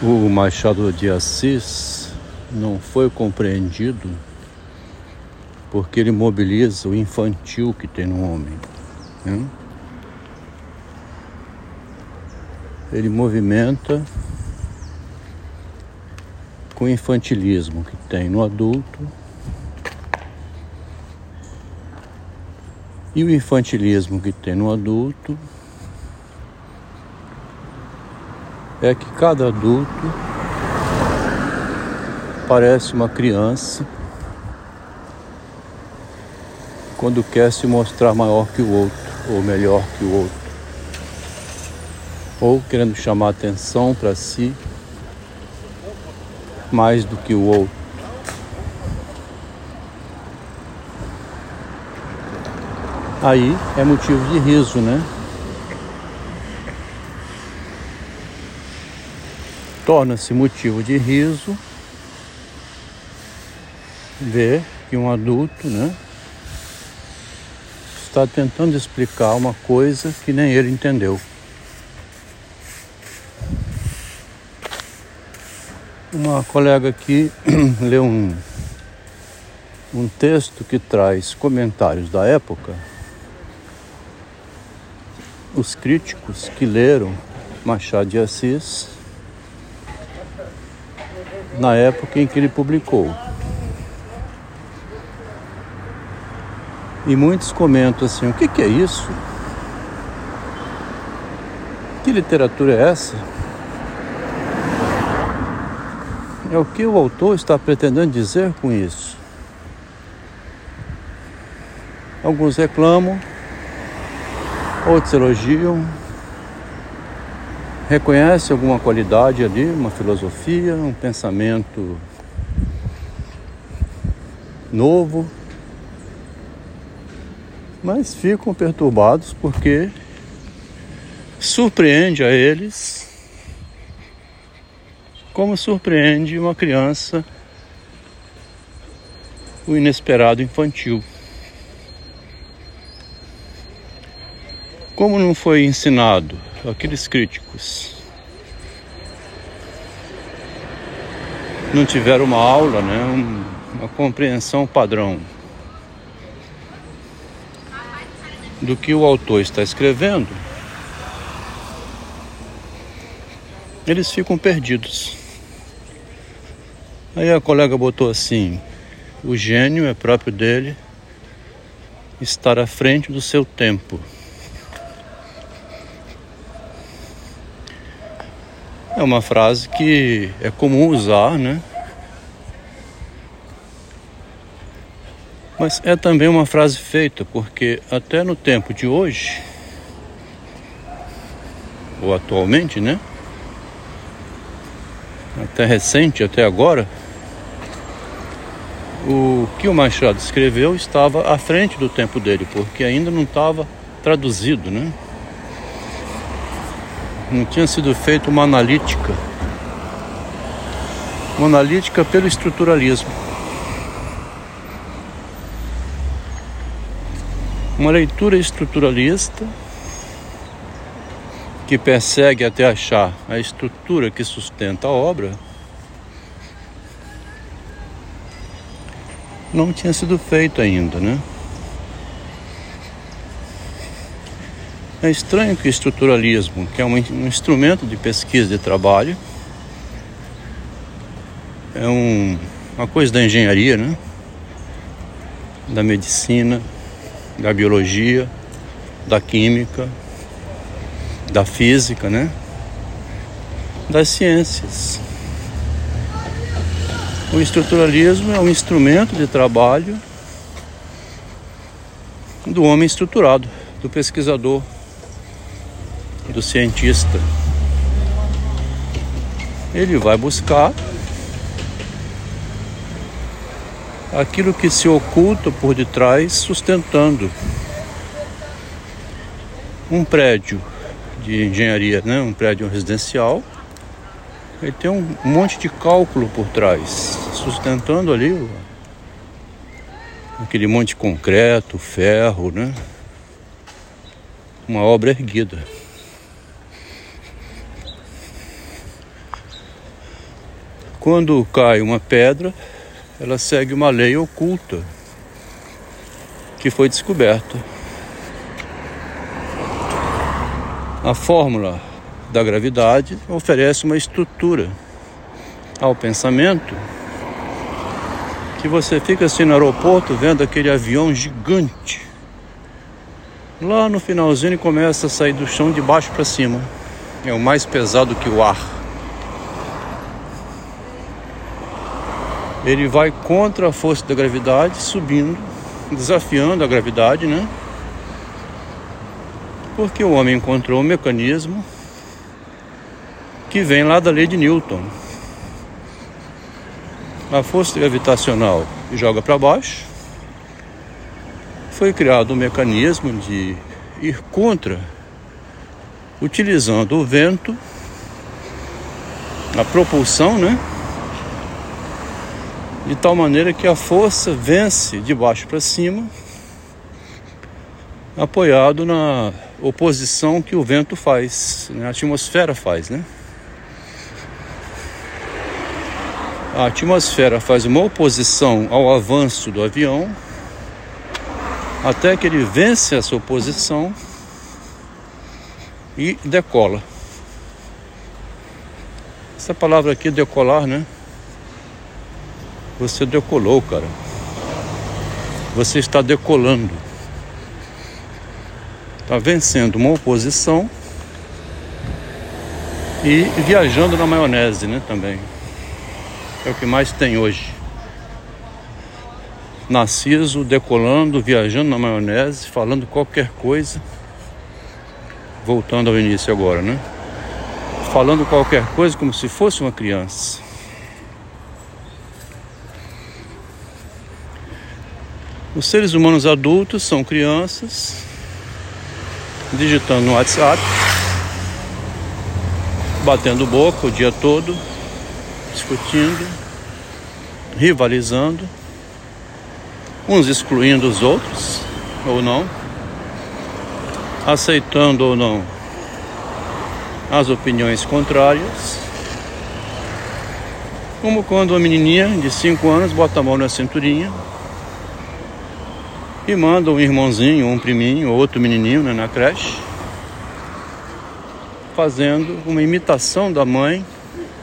O Machado de Assis não foi compreendido porque ele mobiliza o infantil que tem no homem. Né? Ele movimenta com o infantilismo que tem no adulto e o infantilismo que tem no adulto é que cada adulto parece uma criança quando quer se mostrar maior que o outro ou melhor que o outro, ou querendo chamar atenção para si mais do que o outro. Aí é motivo de riso, né? Torna-se motivo de riso ver que um adulto, né, está tentando explicar uma coisa que nem ele entendeu. Uma colega aqui leu um, um texto que traz comentários da época. Os críticos que leram Machado de Assis na época em que ele publicou. E muitos comentam assim: o que, que é isso? Que literatura é essa? É o que o autor está pretendendo dizer com isso? Alguns reclamam, outros elogiam, reconhece alguma qualidade ali, uma filosofia, um pensamento novo, mas ficam perturbados porque surpreende a eles como surpreende uma criança o inesperado infantil. Como não foi ensinado aqueles críticos não tiveram uma aula, né, uma compreensão padrão do que o autor está escrevendo, eles ficam perdidos. Aí a colega botou assim: o gênio é próprio dele estar à frente do seu tempo. É uma frase que é comum usar, né? Mas é também uma frase feita, porque até no tempo de hoje, ou atualmente, né? Até recente, até agora, o que o Machado escreveu estava à frente do tempo dele, porque ainda não estava traduzido, né? Não tinha sido feita uma analítica. Uma analítica pelo estruturalismo. Uma leitura estruturalista que persegue até achar a estrutura que sustenta a obra, não tinha sido feito ainda, né? É estranho que o estruturalismo, que é um, um instrumento de pesquisa de trabalho, é um, uma coisa da engenharia, né? da medicina, da biologia, da química, da física, né? das ciências. O estruturalismo é um instrumento de trabalho do homem estruturado, do pesquisador do cientista. Ele vai buscar aquilo que se oculta por detrás, sustentando um prédio de engenharia, né? um prédio residencial. Ele tem um monte de cálculo por trás, sustentando ali aquele monte de concreto, ferro, né? Uma obra erguida. Quando cai uma pedra, ela segue uma lei oculta que foi descoberta. A fórmula da gravidade oferece uma estrutura ao pensamento que você fica assim no aeroporto vendo aquele avião gigante. Lá no finalzinho ele começa a sair do chão de baixo para cima. É o mais pesado que o ar. Ele vai contra a força da gravidade, subindo, desafiando a gravidade, né? Porque o homem encontrou um mecanismo que vem lá da lei de Newton a força gravitacional joga para baixo, foi criado um mecanismo de ir contra, utilizando o vento, a propulsão, né? De tal maneira que a força vence de baixo para cima, apoiado na oposição que o vento faz, né? a atmosfera faz, né? A atmosfera faz uma oposição ao avanço do avião até que ele vence essa oposição e decola. Essa palavra aqui, decolar, né? Você decolou, cara. Você está decolando. Está vencendo uma oposição e viajando na maionese, né? Também. É o que mais tem hoje. Narciso decolando, viajando na maionese, falando qualquer coisa. Voltando ao início agora, né? Falando qualquer coisa como se fosse uma criança. Os seres humanos adultos são crianças digitando no WhatsApp, batendo boca o dia todo, discutindo, rivalizando, uns excluindo os outros ou não, aceitando ou não as opiniões contrárias. Como quando uma menininha de 5 anos bota a mão na cinturinha e manda um irmãozinho, um priminho, ou outro menininho né, na creche, fazendo uma imitação da mãe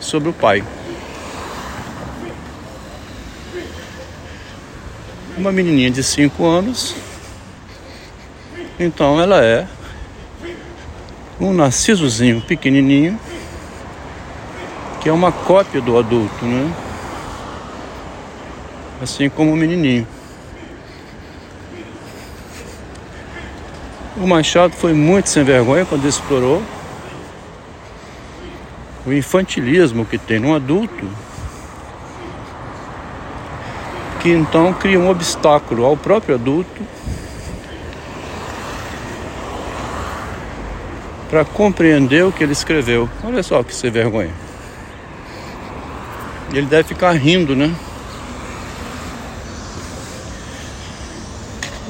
sobre o pai. uma menininha de 5 anos. Então ela é um narcisozinho pequenininho, que é uma cópia do adulto, né? Assim como o menininho. O Machado foi muito sem vergonha quando explorou o infantilismo que tem no adulto que então cria um obstáculo ao próprio adulto para compreender o que ele escreveu. Olha só que sem vergonha. Ele deve ficar rindo, né?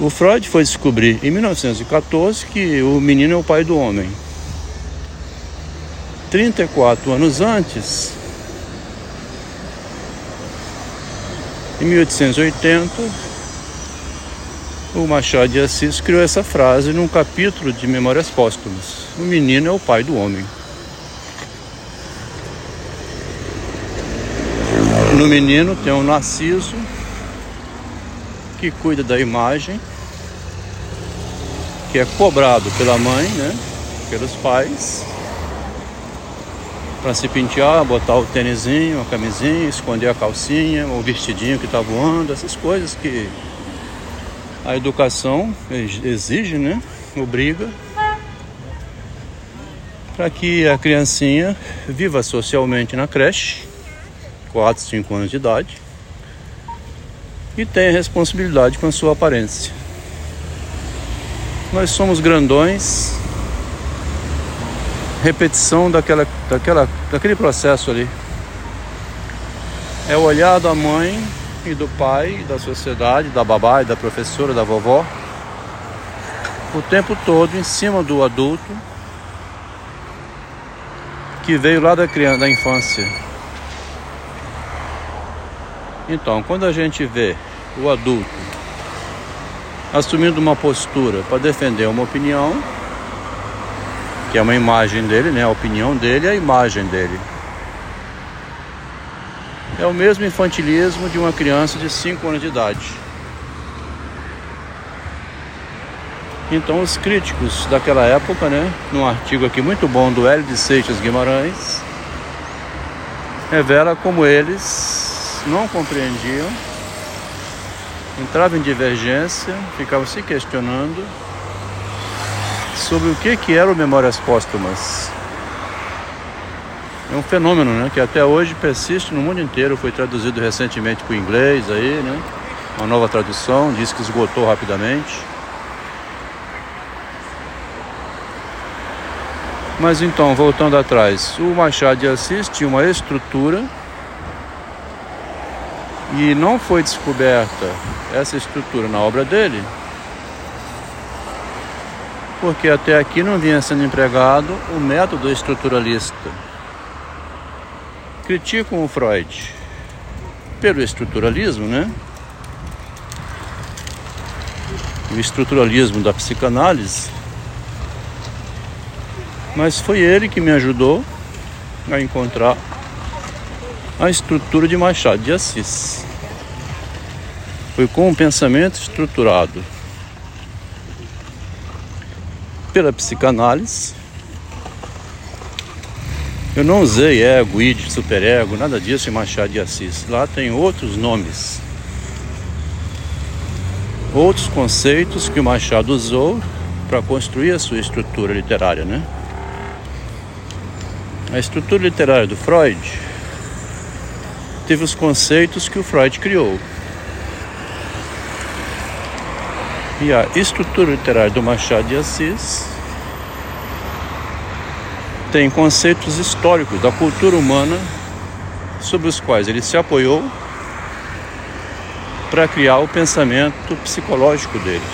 O Freud foi descobrir em 1914 que o menino é o pai do homem. 34 anos antes, Em 1880, o Machado de Assis criou essa frase num capítulo de Memórias Póstumas: O menino é o pai do homem. No menino tem um Narciso que cuida da imagem, que é cobrado pela mãe, né, pelos pais, para se pentear, botar o tênisinho, a camisinha, esconder a calcinha, o vestidinho que está voando, essas coisas que a educação exige, né? Obriga para que a criancinha viva socialmente na creche, 4, 5 anos de idade, e tenha responsabilidade com a sua aparência. Nós somos grandões, repetição daquela, daquela, daquele processo ali. É o olhar da mãe e do pai, da sociedade, da babá e da professora, da vovó, o tempo todo em cima do adulto que veio lá da criança, da infância. Então, quando a gente vê o adulto assumindo uma postura para defender uma opinião, que é uma imagem dele, né? A opinião dele é a imagem dele. É o mesmo infantilismo de uma criança de 5 anos de idade. Então os críticos daquela época, né, num artigo aqui muito bom do Hélio de Seixas Guimarães, revela como eles não compreendiam, entravam em divergência, ficavam se questionando sobre o que, que eram memórias póstumas. É um fenômeno né, que até hoje persiste no mundo inteiro, foi traduzido recentemente para o inglês aí, né? Uma nova tradução, diz que esgotou rapidamente. Mas então, voltando atrás, o Machado de Assis tinha uma estrutura e não foi descoberta essa estrutura na obra dele, porque até aqui não vinha sendo empregado o método estruturalista. Criticam o Freud pelo estruturalismo, né? O estruturalismo da psicanálise mas foi ele que me ajudou a encontrar a estrutura de Machado de Assis. Foi com um pensamento estruturado pela psicanálise. Eu não usei ego, id, superego, nada disso em Machado de Assis. Lá tem outros nomes, outros conceitos que o Machado usou para construir a sua estrutura literária, né? A estrutura literária do Freud teve os conceitos que o Freud criou. E a estrutura literária do Machado de Assis tem conceitos históricos da cultura humana sobre os quais ele se apoiou para criar o pensamento psicológico dele.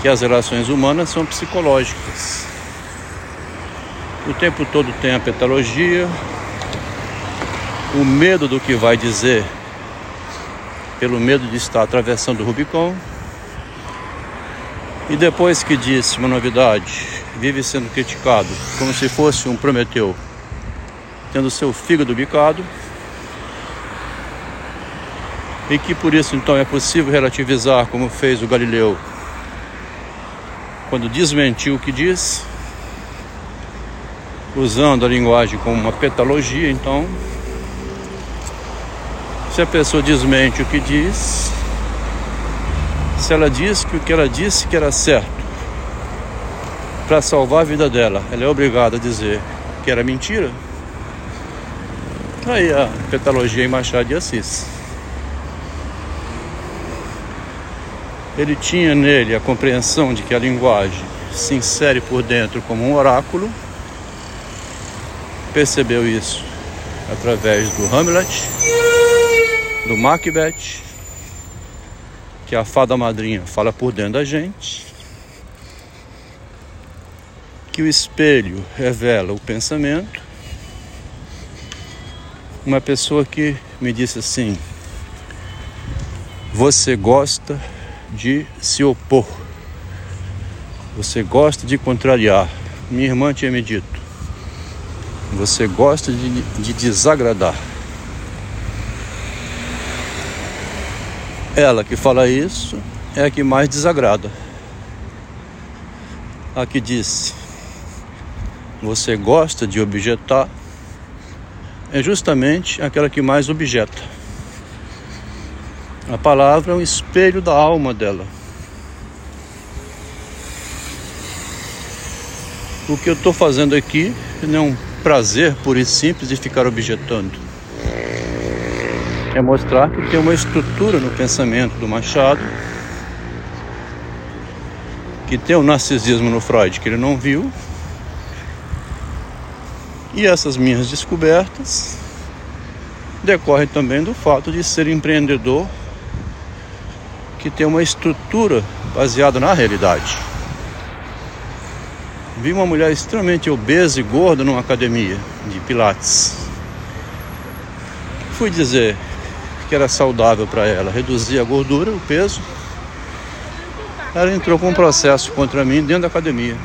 Que as relações humanas são psicológicas. O tempo todo tem a petalogia, o medo do que vai dizer, pelo medo de estar atravessando o Rubicon. E depois que disse uma novidade, vive sendo criticado como se fosse um Prometeu, tendo seu fígado bicado. E que por isso então é possível relativizar, como fez o Galileu, quando desmentiu o que disse usando a linguagem como uma petalogia, então se a pessoa desmente o que diz, se ela diz que o que ela disse que era certo para salvar a vida dela, ela é obrigada a dizer que era mentira. Aí a petalogia em Machado de Assis. Ele tinha nele a compreensão de que a linguagem se insere por dentro como um oráculo percebeu isso através do Hamlet, do Macbeth, que a fada madrinha fala por dentro da gente, que o espelho revela o pensamento. Uma pessoa que me disse assim: Você gosta de se opor, você gosta de contrariar. Minha irmã tinha me dito: você gosta de, de desagradar. Ela que fala isso é a que mais desagrada. A que disse: Você gosta de objetar é justamente aquela que mais objeta. A palavra é um espelho da alma dela. O que eu estou fazendo aqui não é um prazer puro e simples de ficar objetando. É mostrar que tem uma estrutura no pensamento do Machado, que tem o narcisismo no Freud que ele não viu. E essas minhas descobertas decorrem também do fato de ser empreendedor que tem uma estrutura baseada na realidade. Vi uma mulher extremamente obesa e gorda numa academia de pilates. fui dizer que era saudável para ela reduzir a gordura, o peso, ela entrou com um processo contra mim dentro da academia.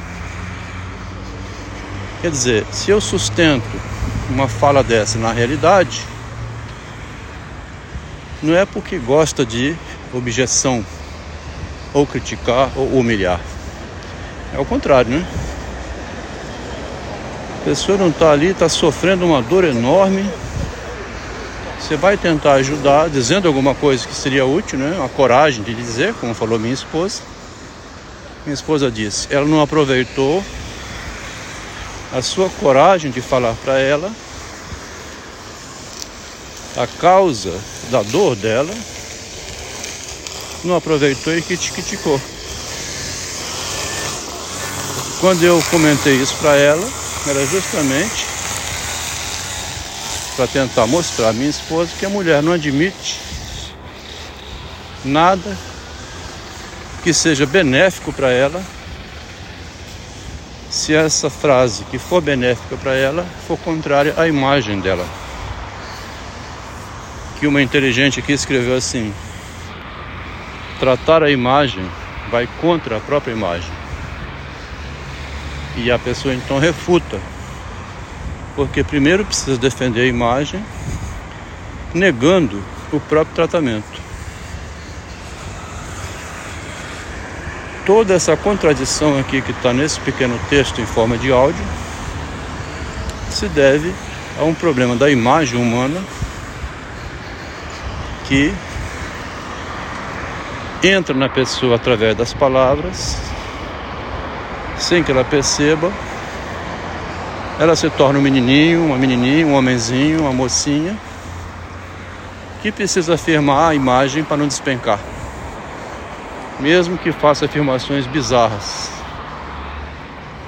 Quer dizer, se eu sustento uma fala dessa na realidade, não é porque gosta de objeção, ou criticar, ou humilhar. É o contrário, né? A pessoa não está ali, está sofrendo uma dor enorme. Você vai tentar ajudar, dizendo alguma coisa que seria útil, né? A coragem de dizer, como falou minha esposa. Minha esposa disse, ela não aproveitou a sua coragem de falar para ela a causa da dor dela, não aproveitou e criticou. Quando eu comentei isso para ela, era justamente para tentar mostrar à minha esposa que a mulher não admite nada que seja benéfico para ela se essa frase que for benéfica para ela for contrária à imagem dela. Que uma inteligente aqui escreveu assim: tratar a imagem vai contra a própria imagem. E a pessoa então refuta, porque primeiro precisa defender a imagem, negando o próprio tratamento. toda essa contradição aqui que está nesse pequeno texto em forma de áudio se deve a um problema da imagem humana que entra na pessoa através das palavras, sem que ela perceba, ela se torna um menininho, uma menininha, um homenzinho, uma mocinha que precisa afirmar a imagem para não despencar mesmo que faça afirmações bizarras,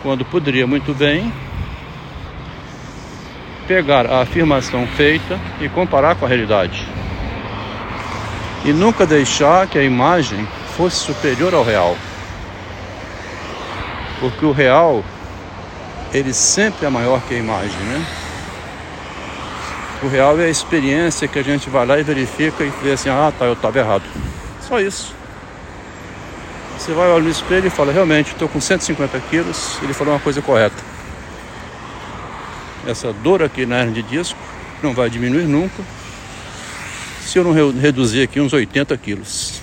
quando poderia muito bem pegar a afirmação feita e comparar com a realidade. E nunca deixar que a imagem fosse superior ao real. Porque o real, ele sempre é maior que a imagem, né? O real é a experiência que a gente vai lá e verifica e vê assim, ah tá, eu estava errado. Só isso. Você vai olhar no espelho e fala, realmente, estou com 150 quilos. Ele falou uma coisa correta. Essa dor aqui na hernia de disco não vai diminuir nunca se eu não reduzir aqui uns 80 quilos.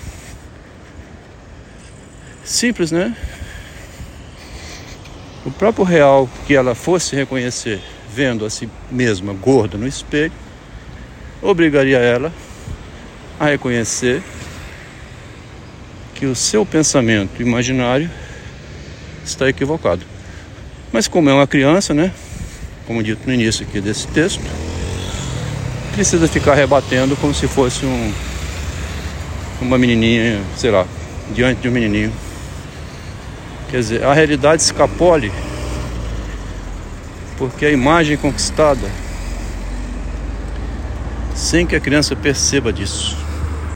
Simples, né? O próprio real que ela fosse reconhecer vendo a si mesma gorda no espelho, obrigaria ela a reconhecer que o seu pensamento imaginário está equivocado. Mas como é uma criança, né? Como dito no início aqui desse texto, precisa ficar rebatendo como se fosse um uma menininha, sei lá, diante de um menininho. Quer dizer, a realidade escapole porque a imagem conquistada sem que a criança perceba disso.